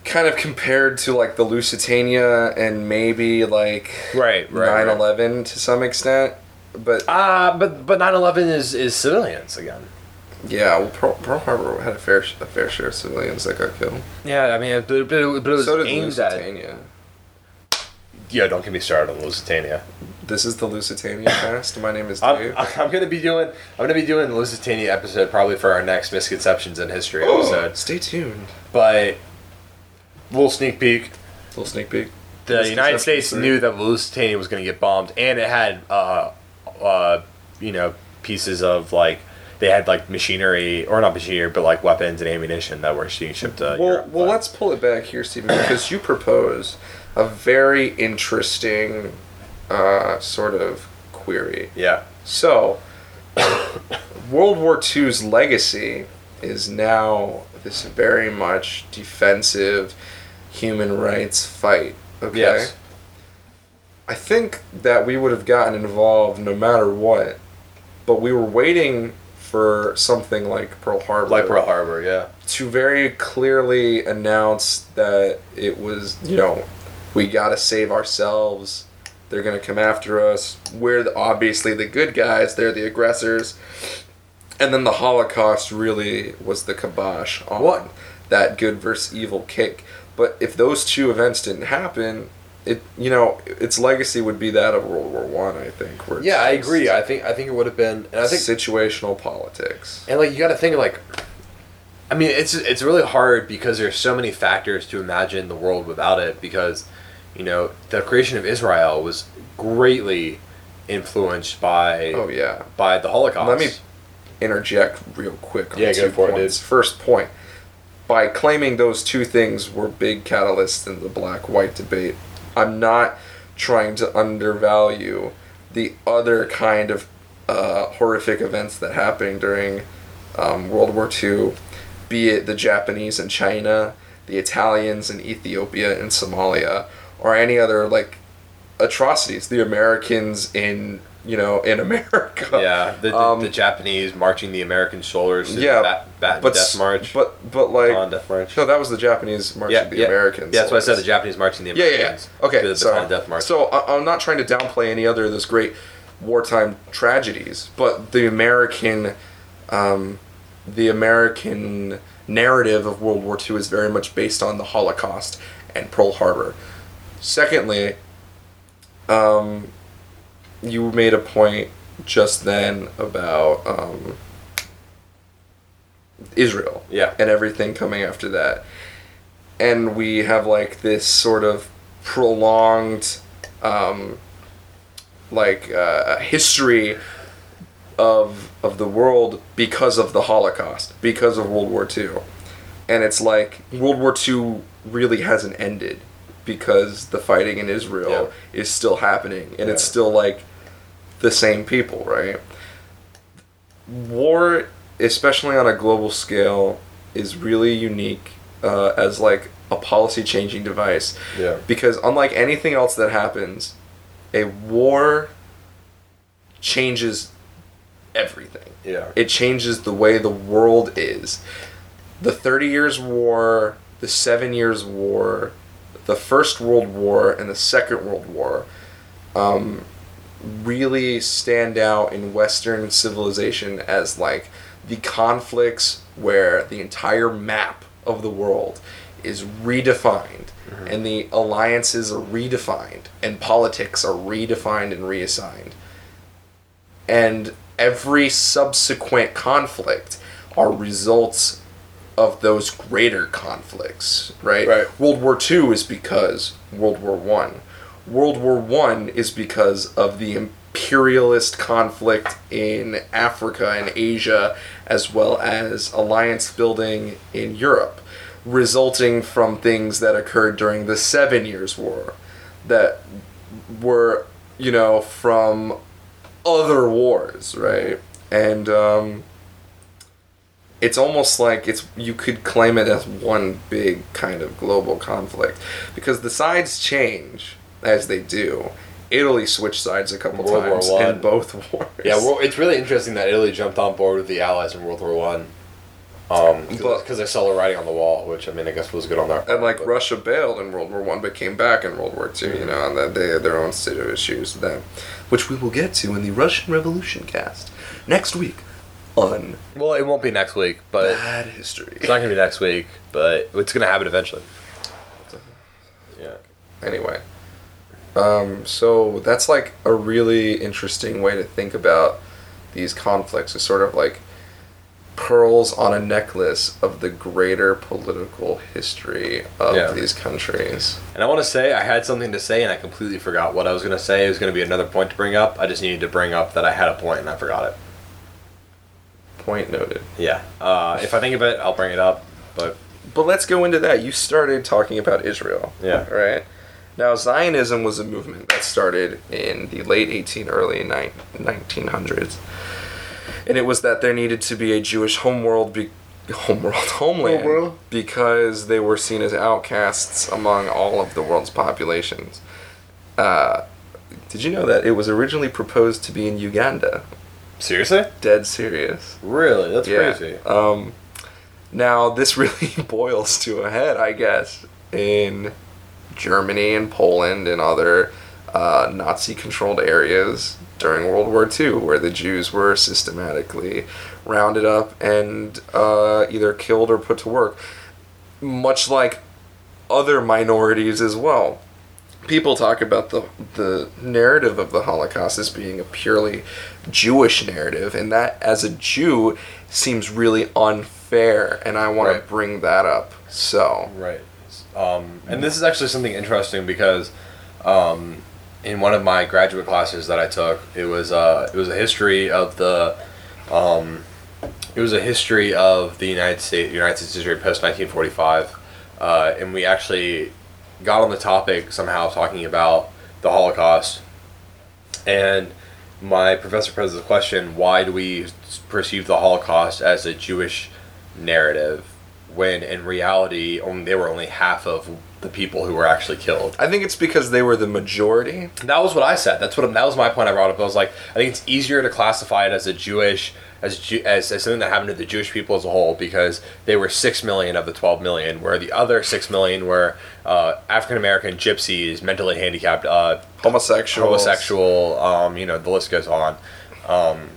kind of compared to like the Lusitania and maybe like Right, right, 9/11 to some extent. But Ah, but but 9/11 is is civilians again. Yeah, well, Pearl, Pearl Harbor had a fair a fair share of civilians that got killed. Yeah, I mean, but, but, it, but it was So did aimed at. Lusitania. Yeah, don't get me started on Lusitania. This is the Lusitania cast. My name is I'm, I'm gonna be doing I'm gonna be doing the Lusitania episode probably for our next misconceptions in history episode. Stay tuned. But little sneak peek. Little sneak peek. the United States three. knew that Lusitania was going to get bombed, and it had, uh, uh, you know, pieces of like they had like machinery or not machinery, but like weapons and ammunition that were being shipped to Well, Europe. well, But- let's pull it back here, Stephen, because you propose a very interesting uh, sort of query. yeah, So, World War II's legacy is now this very much defensive human rights fight. Okay. yes, I think that we would have gotten involved no matter what, but we were waiting for something like Pearl Harbor like Pearl Harbor, yeah, to very clearly announce that it was, you know, we got to save ourselves. They're going to come after us. We're the, obviously the good guys, they're the aggressors. And then the Holocaust really was the kibosh on What? that good versus evil kick. But if those two events didn't happen, it you know its legacy would be that of World War One. I, think. where yeah, I agree. I think I think it would have been, and I think situational politics. And like you got to think like, I mean, it's it's really hard because there's so many factors to imagine the world without it. Because, you know, the creation of Israel was greatly influenced by Oh yeah. by the Holocaust. Let me interject real quick on Yeah, go for it, dude. First point, by claiming those two things were big catalysts in the black-white debate, I'm not trying to undervalue the other kind of uh, horrific events that happened during um, World War II, be it the Japanese in China, the Italians in Ethiopia and Somalia, or any other like atrocities. The Americans in you know in America. Yeah, the, the, Um, the Japanese marching the American shoulders. To yeah, the bat, bat but Death March. But but like Bataan Death March. no, that was the Japanese marching yeah, the yeah. Americans. Yeah, that's what I said. The Japanese marching the Americans. Yeah, yeah, yeah. Okay, the so Death March. so I, I'm not trying to downplay any other of those great wartime tragedies, but the American, um, the American narrative of World War II is very much based on the Holocaust and Pearl Harbor. Secondly, um, you made a point just then about um, Israel yeah, and everything coming after that. And we have like this sort of prolonged, um, like uh, history of of the world because of the Holocaust, because of World War II, and it's like World War II really hasn't ended. Because the fighting in Israel Yeah. is still happening and it's still like the same people, right? War, especially on a global scale, is really unique uh, as like a policy changing device Yeah. because unlike anything else that happens, a war changes everything. Yeah. It changes the way the world is. The Thirty Years' War, the Seven Years' War, the First World War, and the Second World War um, really stand out in Western civilization as like the conflicts where the entire map of the world is redefined and the alliances are redefined and politics are redefined and reassigned. And every subsequent conflict are results of those greater conflicts, right? Right. World War II is because World War One. World War One is because of the imperialist conflict in Africa and Asia, as well as alliance building in Europe, resulting from things that occurred during the Seven Years' War, that were, you know, from other wars, right? And um, it's almost like it's you could claim it as one big kind of global conflict because the sides change as they do. Italy switched sides a couple World War times One. in both wars. Yeah, well, it's really interesting that Italy jumped on board with the Allies in World War One. Um, because they saw the writing on the wall, which I mean, I guess was good on their. and like but- Russia bailed in World War One, but came back in World War 2 You know, and that they had their own set of issues then, which we will get to in the Russian Revolution cast next week on Well, it won't be next week, but Bad History. it's not gonna be next week. But it's gonna happen eventually. Yeah. anyway um, so that's like a really interesting way to think about these conflicts is sort of like pearls on a necklace of the greater political history of Yeah. these countries And I want to say I had something to say and I completely forgot what I was going to say. It was going to be another point to bring up. I just needed to bring up that I had a point and I forgot it. Point noted Yeah. Uh, if I think of it, I'll bring it up. But but let's go into that you started talking about israel Yeah. right now zionism was a movement that started in the late 18 early 1900s and it was that there needed to be a jewish homeworld be- homeworld homeland Homeworld. because they were seen as outcasts among all of the world's populations uh, did you know that it was originally proposed to be in uganda seriously? dead serious Really? That's yeah. crazy. Um, now this really boils to a head, I guess, in Germany and Poland and other uh, Nazi-controlled areas during World War II, where the Jews were systematically rounded up and uh, either killed or put to work, much like other minorities as well people talk about the the narrative of the Holocaust as being a purely Jewish narrative, and that as a Jew seems really unfair, and I want Right. to bring that up. So Right. Um, and this is actually something interesting because um, in one of my graduate classes that I took, it was uh, it was a history of the um, it was a history of the United States United States history post nineteen forty five, uh, and we actually got on the topic somehow talking about the Holocaust, and my professor posed the question: Why do we perceive the Holocaust as a Jewish narrative when in reality only, they were only half of the people who were actually killed? I think it's because they were the majority. That was what I said. That's what that was my point. I brought up. I was like, I think it's easier to classify it as a Jewish, as as, as something that happened to the Jewish people as a whole because they were six million of the twelve million, where the other six million were uh, African American, gypsies, mentally handicapped, uh, Homosexual. homosexual. Um, you know, the list goes on. Um,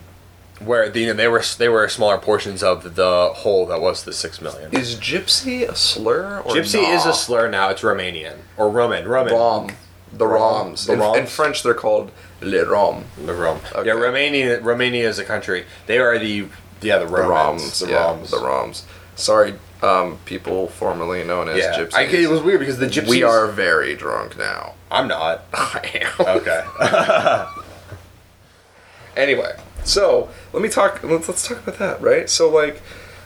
where the, you know, they were they were smaller portions of the whole that was the six million. Is gypsy a slur or Gypsy is a slur now. It's Romanian or Roman. Roman. Rom. The Rom. Roms. The in, in French, they're called les Roms. The Rom. Okay. Yeah, Romania. Romania is a country. They are the yeah the The Romans. Roms. The yeah, Roms. The Roms. Sorry, um, people formerly known as Yeah, gypsies. I, it was weird because the gypsies. we are very drunk now. I'm not. I am. Okay. Anyway, so let me talk. Let's, let's talk about that, right? So like,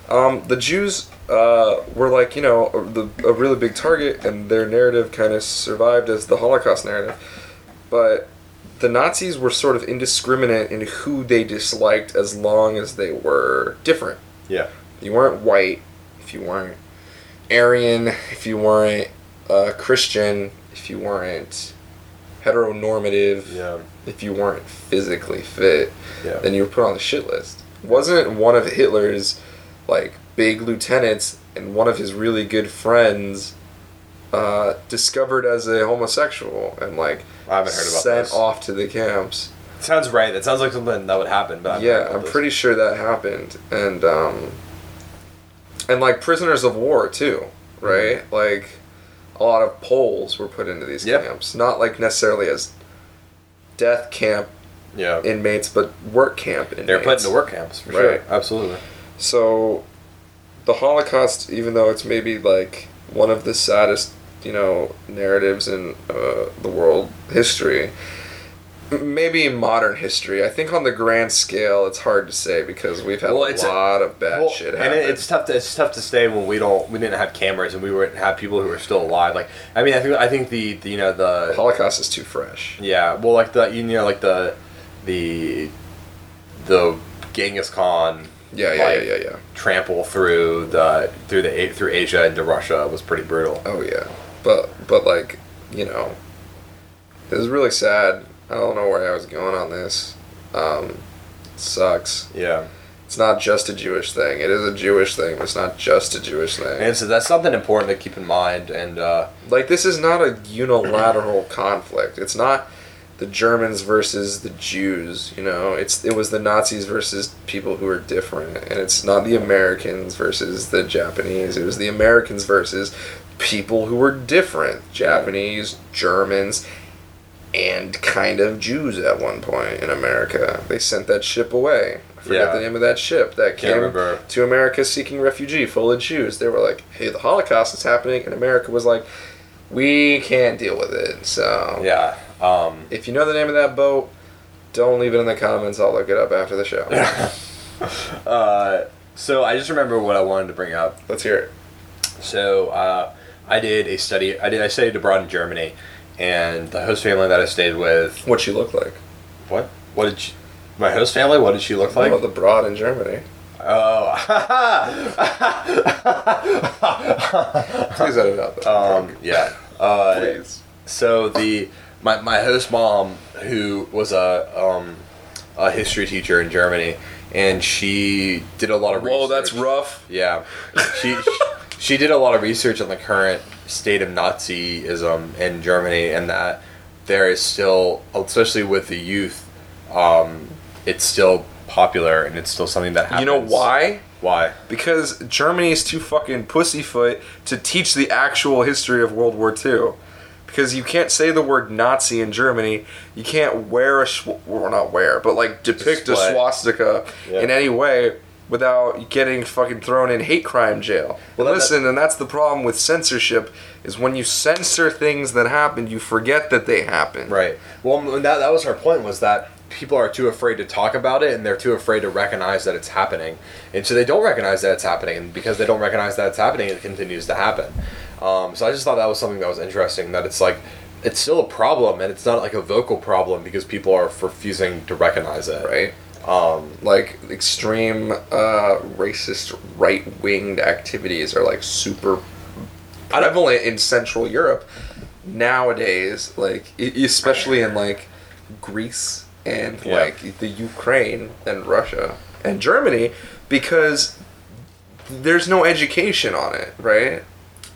Um, the Jews uh, were like, you know, a, the, a really big target, and their narrative kind of survived as the Holocaust narrative. But the Nazis were sort of indiscriminate in who they disliked as long as they were different. Yeah. You weren't white, if you weren't Aryan, if you weren't uh, Christian, if you weren't heteronormative, Yeah. if you weren't physically fit, Yeah. then you were put on the shit list. Wasn't one of Hitler's like big lieutenants and one of his really good friends uh, discovered as a homosexual and like I haven't heard about sent this. off to the camps? Sounds right. That sounds like something that would happen. But I haven't heard yeah, I'm this. pretty sure that happened, and um, and like prisoners of war too, right? Like a lot of Poles were put into these. Yep. camps, not like necessarily as death camp Yeah. inmates, but work camp inmates. They're put into work camps for Right. sure. Absolutely. So, the Holocaust, even though it's maybe like one of the saddest, you know, narratives in uh, the world history, maybe in modern history, I think on the grand scale, it's hard to say because we've had Well, a it's a- lot of bad Well, shit and happen. it, it's tough to it's tough to say when we don't we didn't have cameras and we wouldn't have people who are still alive. Like I mean I think I think the, the you know the the Holocaust is too fresh. yeah well like the you know like the the the Genghis Khan Yeah, yeah, like, yeah, yeah, yeah. trample through the through the through Asia into Russia was pretty brutal. Oh yeah, but but like you know, it was really sad. I don't know where I was going on this. Um, sucks. Yeah, It's not just a Jewish thing. It is a Jewish thing, but it's not just a Jewish thing. and so that's something important to keep in mind. And uh, like this is not a unilateral conflict. It's not the Germans versus the Jews. You know, it's it was the Nazis versus people who are different, and it's not the Americans versus the Japanese. It was the Americans versus people who were different, Japanese, Germans. And kind of Jews at one point in America. They sent that ship away. I forget Yeah. the name of that ship that came to America seeking refugee full of Jews. They were like, hey, the Holocaust is happening. And America was like, we can't deal with it. So yeah, um, if you know the name of that boat, don't leave it in the comments. I'll look it up after the show. uh, so I just remember what I wanted to bring up. Let's hear it. So uh, I did a study. I did. I studied abroad in Germany, and the host family that I stayed with. What she looked like. What? What did she, my host family? What did she look like? oh, the broad in Germany. Oh. Please edit out that. um, yeah. Uh, Please. So the my, my host mom, who was a um, a history teacher in Germany, and she did a lot of Whoa, research. that's rough. Yeah, she she did a lot of research on the current state of Nazism in Germany, and that there is still, especially with the youth, um, it's still popular and it's still something that happens. You know why? Why? Because Germany is too fucking pussyfoot to teach the actual history of World War II. Because you can't say the word Nazi in Germany. You can't wear a sw- well, not wear, but like depict a swastika Yeah. in any way without getting fucking thrown in hate crime jail. Well, and that- listen, and that's the problem with censorship is when you censor things that happened, you forget that they happened. Right. Well, that that was her point was that people are too afraid to talk about it and they're too afraid to recognize that it's happening, and so they don't recognize that it's happening, and because they don't recognize that it's happening, it continues to happen. Um, so I just thought that was something that was interesting. That it's like it's still a problem, and it's not like a vocal problem because people are refusing to recognize it. Right? Um, like extreme uh, racist right winged activities are like super prevalent in Central Europe nowadays. Like especially in like Greece and Yeah. like the Ukraine and Russia and Germany because there's no education on it, right?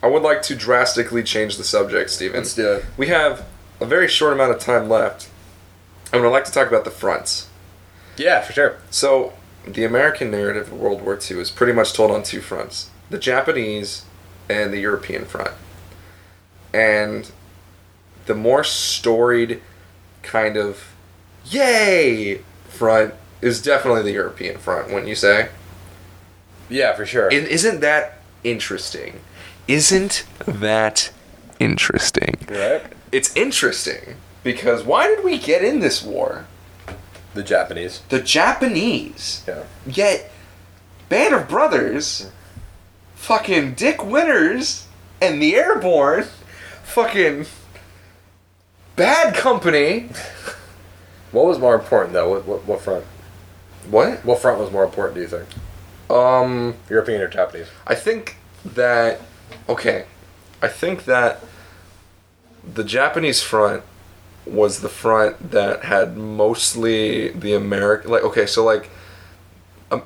I would like to drastically change the subject, Stephen. Let's do it. We have a very short amount of time left. And I'd like to talk about the fronts. Yeah, for sure. So, the American narrative of World War II is pretty much told on two fronts the Japanese and the European front. And the more storied kind of yay front is definitely the European front, wouldn't you say? Yeah, for sure. And isn't that interesting? Isn't that interesting? right. It's interesting because why did we get in this war? The Japanese. The Japanese Yeah. Yet, Band of Brothers, fucking Dick Winters, and the Airborne, fucking Bad Company. What was more important though? What, what, what front? What? What front was more important? Do you think? Um, European or Japanese? I think that okay, I think that the Japanese front was the front that had mostly the American like okay, so like um,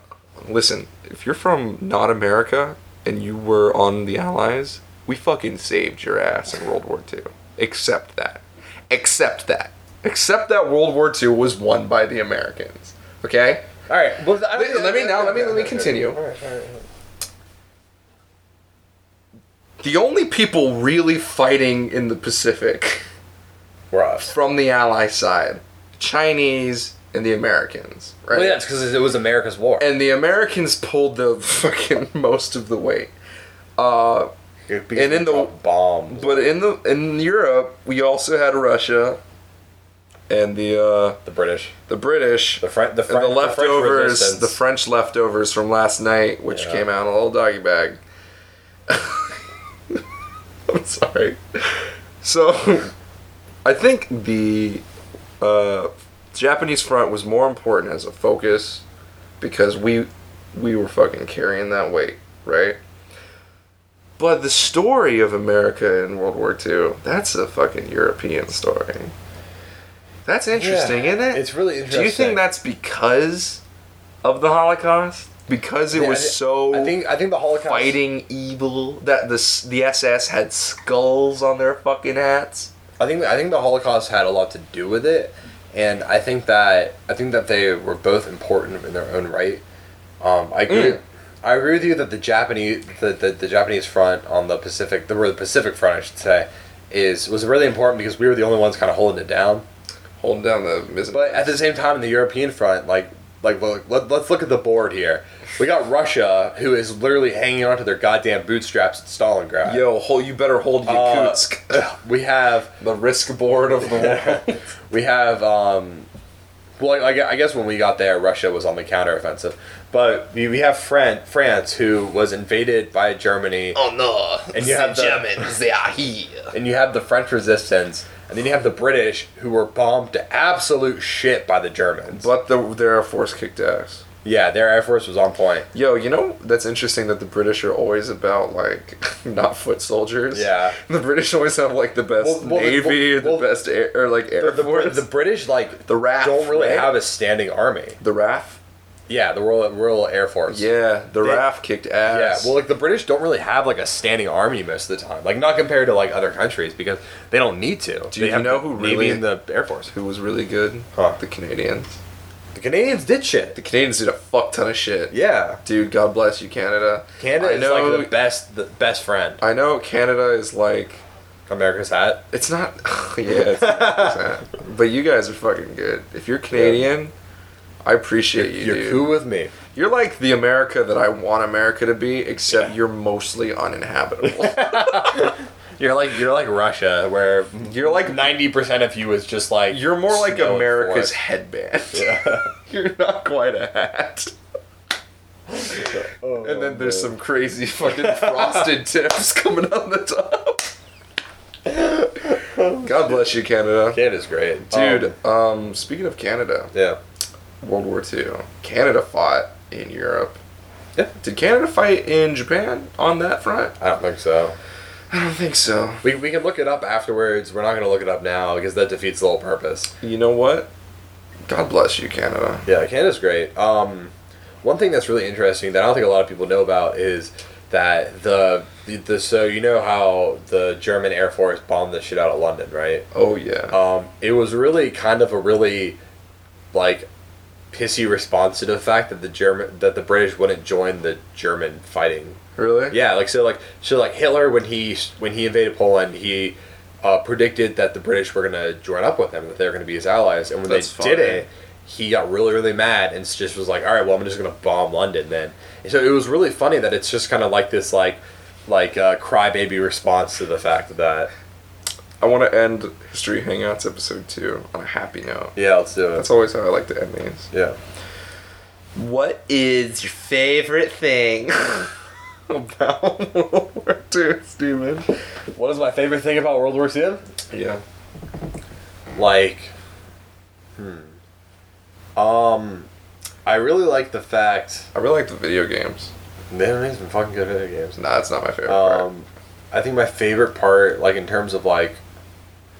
listen, if you're from not America and you were on the Allies, we fucking saved your ass in World War II. Accept that. Accept that. Accept that World War II was won by the Americans. Okay? All right. Well, Let- let me now- let me- let me continue. All right, all right. The only people really fighting in the Pacific We're from the Ally side, Chinese and the Americans, right? Well, yeah, it's because it was America's war. And the Americans pulled the fucking most of the weight. Uh, and in the- dropped bombs. but in the in Europe, we also had Russia and the uh, the British, the British, the French, the, and the leftovers, French the French leftovers from last night, which Yeah. came out in a little doggy bag. I'm sorry. So, I think the uh, Japanese front was more important as a focus because we we were fucking carrying that weight, right? But the story of America in World War II, that's a fucking European story. That's interesting, isn't it? It's really interesting. Do you think that's because of the Holocaust? Because it Yeah, was I thi- so I think I think the Holocaust fighting evil that the the SS had skulls on their fucking hats. I think I think the Holocaust had a lot to do with it, and I think that I think that they were both important in their own right. Um, I agree. Mm. I agree with you that the Japanese the, the, the Japanese front on the Pacific the, or the Pacific front I should say is was really important because we were the only ones kind of holding it down. Holding down the. But at the same time, in the European front, like like look, let, let's look at the board here. We got Russia, who is literally hanging onto their goddamn bootstraps at Stalingrad. Yo, hold, you better hold Uh, Yakutsk. we have the risk board of the world. we have um well I, I guess when we got there russia was on the counteroffensive but we, we have Fran- france who was invaded by germany oh no. And you have the- Germans, they are here. and you have the french resistance and then you have the british who were bombed to absolute shit by the germans But the, their Air Force kicked ass. yeah their air force was on point Yo, you know that's interesting that the British are always about like not foot soldiers. Yeah. the British always have like the best Well, well, navy, well, the best air, or like air the, force. the, the british like The RAF, don't really right? have a standing army the RAF. Yeah the royal, royal air force Yeah, the They- RAF kicked ass. Yeah, well, like the British don't really have like a standing army most of the time. Like not compared to like other countries because they don't need to. Do they you know who Navy really- and the Air Force? who was really good? Huh. The Canadians. The Canadians did shit. The Canadians did a fuck ton of shit. Yeah, Dude, God bless you, Canada. Canada I is know, like the best, the best friend. I know Canada is like America's hat. it's not. yeah, it's not, but you guys are fucking good. If you're Canadian, I appreciate you, You're dude. cool with me. You're like the America that I want America to be, except Yeah. you're mostly uninhabitable. You're like you're like Russia, where you're like ninety percent of you is just like you're more like snow and America's forest. headband. Yeah. you're not quite a hat. and then there's some crazy fucking frosted tips coming on the top. God bless you, Canada. Canada's great, Dude, Um, um, speaking of Canada, yeah, World War II, Canada fought in Europe. Yeah. Did Canada fight in Japan on that front? I don't think so. I don't think so. We, we can look it up afterwards. We're not going to look it up now because that defeats the whole purpose. You know what? God bless you, Canada. Yeah, Canada's great. Um, one thing that's really interesting that I don't think a lot of people know about is that the, the, the so you know how the German Air Force bombed the shit out of London, right? Oh yeah. Um, it was really kind of a really like pissy response to the fact that the German that the British wouldn't join the German fighting. really? Yeah, like so like so like Hitler when he when he invaded Poland, he uh, predicted that the British were gonna join up with him, that they were gonna be his allies, and when That's they funny. didn't, he got really really mad and just was like, all right, well I'm just gonna bomb London then. And so it was really funny that it's just kind of like this like like uh, crybaby response to the fact that I want to end History Hangouts episode two on a happy note. yeah, let's do it. That's always how I like to end these. yeah. What is your favorite thing about World War II, Steven? What is my favorite thing about World War II? Yeah. Like, hmm. Um, I really like the fact I really like the video games. they don't make some fucking good video games. Nah, that's not my favorite part. Um, I think my favorite part, like in terms of like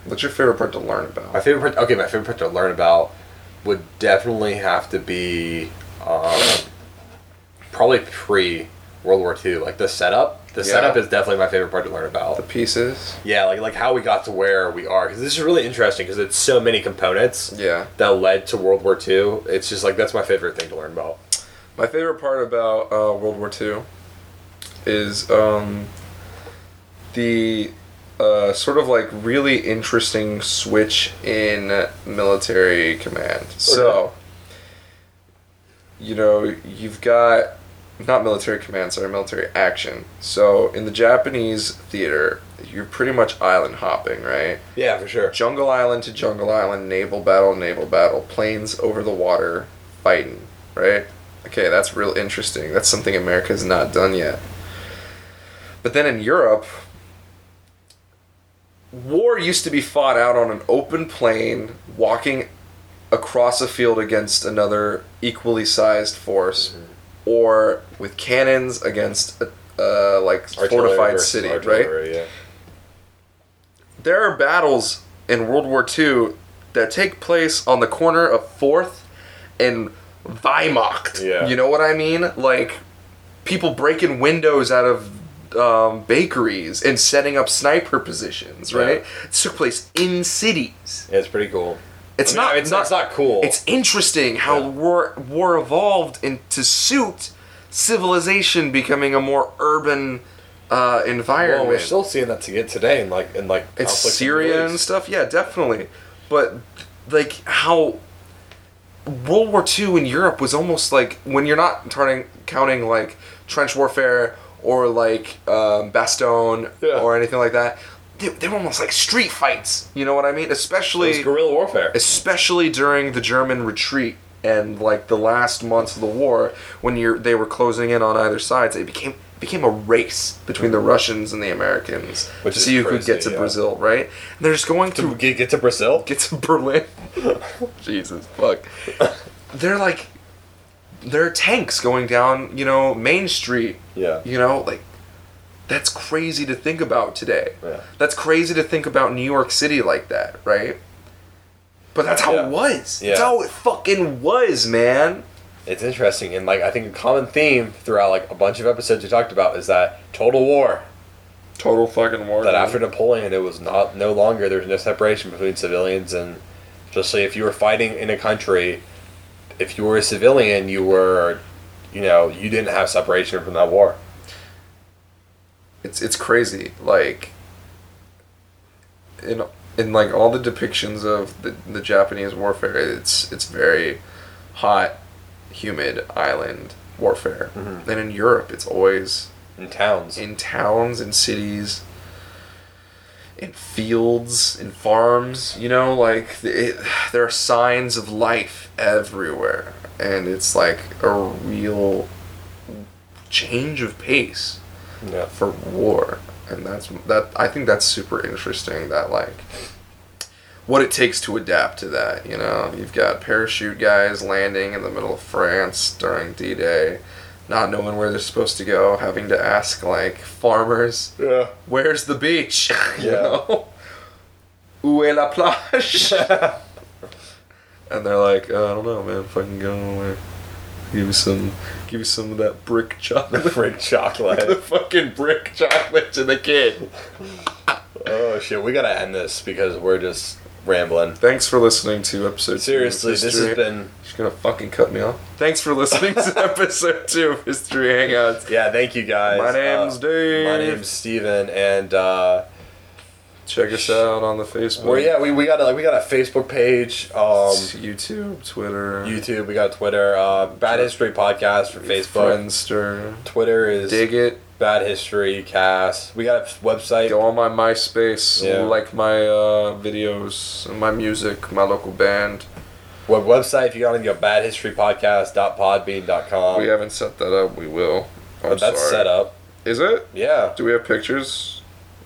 What's your favorite part to learn about? my favorite part. Okay, my favorite part to learn about would definitely have to be um, probably pre World War II. Like the setup. The Yeah. setup is definitely my favorite part to learn about. the pieces. Yeah, like like how we got to where we are because this is really interesting because it's so many components Yeah. that led to World War II. It's just like that's my favorite thing to learn about. My favorite part about uh, World War II is um, the uh, sort of like really interesting switch in military command. So, you know, you've got not military command, sorry, military action. So, in the Japanese theater, you're pretty much island hopping, right? Yeah, for sure. Jungle Island to Jungle Island, naval battle, naval battle, planes over the water, fighting, right? Okay, that's real interesting. That's something America's not done yet. But then in Europe, war used to be fought out on an open plain, walking across a field against another equally sized force, or with cannons against a uh, like fortified city, right? Yeah. there are battles in World War II that take place on the corner of Fourth and Wehrmacht. Yeah. You know what I mean? Like people breaking windows out of um, bakeries and setting up sniper positions. Right? Yeah. It took place in cities. Yeah, it's pretty cool. It's I mean, not. It's not, it's not cool. It's interesting how Yeah. war war evolved into suit civilization becoming a more urban uh, environment. well, we're still seeing that to get today in like in like It's conflicts in the Syria and stuff, yeah, definitely. But like how World War II in Europe was almost like when you're not turning counting like trench warfare or like um, Bastogne Yeah. or anything like that. They, they were almost like street fights. You know what I mean? Especially guerrilla warfare. especially during the German retreat and like the last months of the war when you're they were closing in on either sides. It became became a race between the Russians and the Americans Which to see who could get to yeah. Brazil, right? And they're just going to get to Brazil. get to Berlin. Jesus fuck. They're like there are tanks going down, you know, Main Street. Yeah. You know, like that's crazy to think about today. Yeah. That's crazy to think about New York City like that, right? But that's how Yeah. it was. That's Yeah. how it fucking was, man. It's interesting, and like I think a common theme throughout like a bunch of episodes we talked about is that total war. Total fucking war. That dude. after Napoleon, it was not no longer there was no separation between civilians and especially if you were fighting in a country, if you were a civilian, you were, you know, you didn't have separation from that war. it's it's crazy. Like in in like all the depictions of the, the Japanese warfare, it's it's very hot, humid island warfare. Mhm. Then in Europe, it's always In towns. in towns and cities in fields in farms you know like it, there are signs of life everywhere. And it's like a real change of pace yeah. for war. And that's that i think that's super interesting that like what it takes to adapt to that you know? You've got parachute guys landing in the middle of france during d-day not knowing where they're supposed to go having to ask like farmers Yeah. where's the beach you Yeah. know où est la plage and they're like uh, i don't know man fucking go away give you some give you some of that brick chocolate Brick chocolate. the fucking brick chocolate to the kid. oh shit, we gotta end this because we're just rambling. Thanks for listening to episode Seriously, this has been She's gonna fucking cut me off. Thanks for listening to episode two of History Hangouts. yeah. Thank you guys. My name's Uh, Dave. My name's Steven and uh, Check us out on the Facebook. well, yeah, we, we got a, like we got a Facebook page, um, YouTube, Twitter, YouTube, we got Twitter, uh, Bad History Podcast for Facebook. Friendster. Twitter is Dig it. Bad History Cast. We got a website. Go on my MySpace. Yeah. Like my uh, videos, my music, my local band. web website. If you gotta go on, you go badhistorypodcast.podbean.com. We haven't set that up. We will. I'm But that's sorry. set up. Is it? Yeah. Do we have pictures?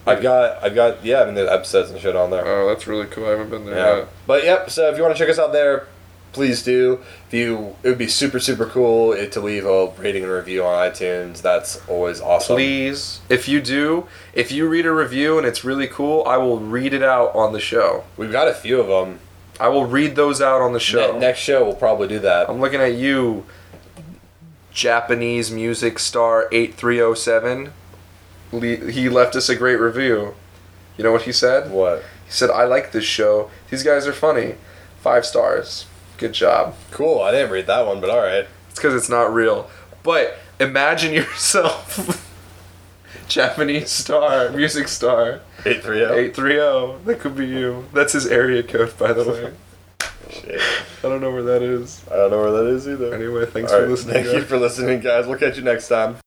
I've got, I've got, yeah, I mean, the episodes and shit on there. Oh, that's really cool. I haven't been there Yeah. yet. But yep. So if you want to check us out there, please do. If you, it would be super super cool to leave a rating and review on iTunes. That's always awesome. Please, if you do, if you read a review and it's really cool, I will read it out on the show. We've got a few of them. I will read those out on the show. Ne- next show we'll probably do that. I'm looking at you, Japanese music star 8307. He left us a great review. You know what he said? What? He said, I like this show. These guys are funny. Five stars. Good job. Cool. I didn't read that one, but all right. It's because it's not real. But imagine yourself, Japanese star, music star, Eight three zero. 830. That could be you. That's his area code, by the way. Shit. I don't know where that is. I don't know where that is either. Anyway, thanks All for right, listening. Thank you for listening, guys. We'll catch you next time.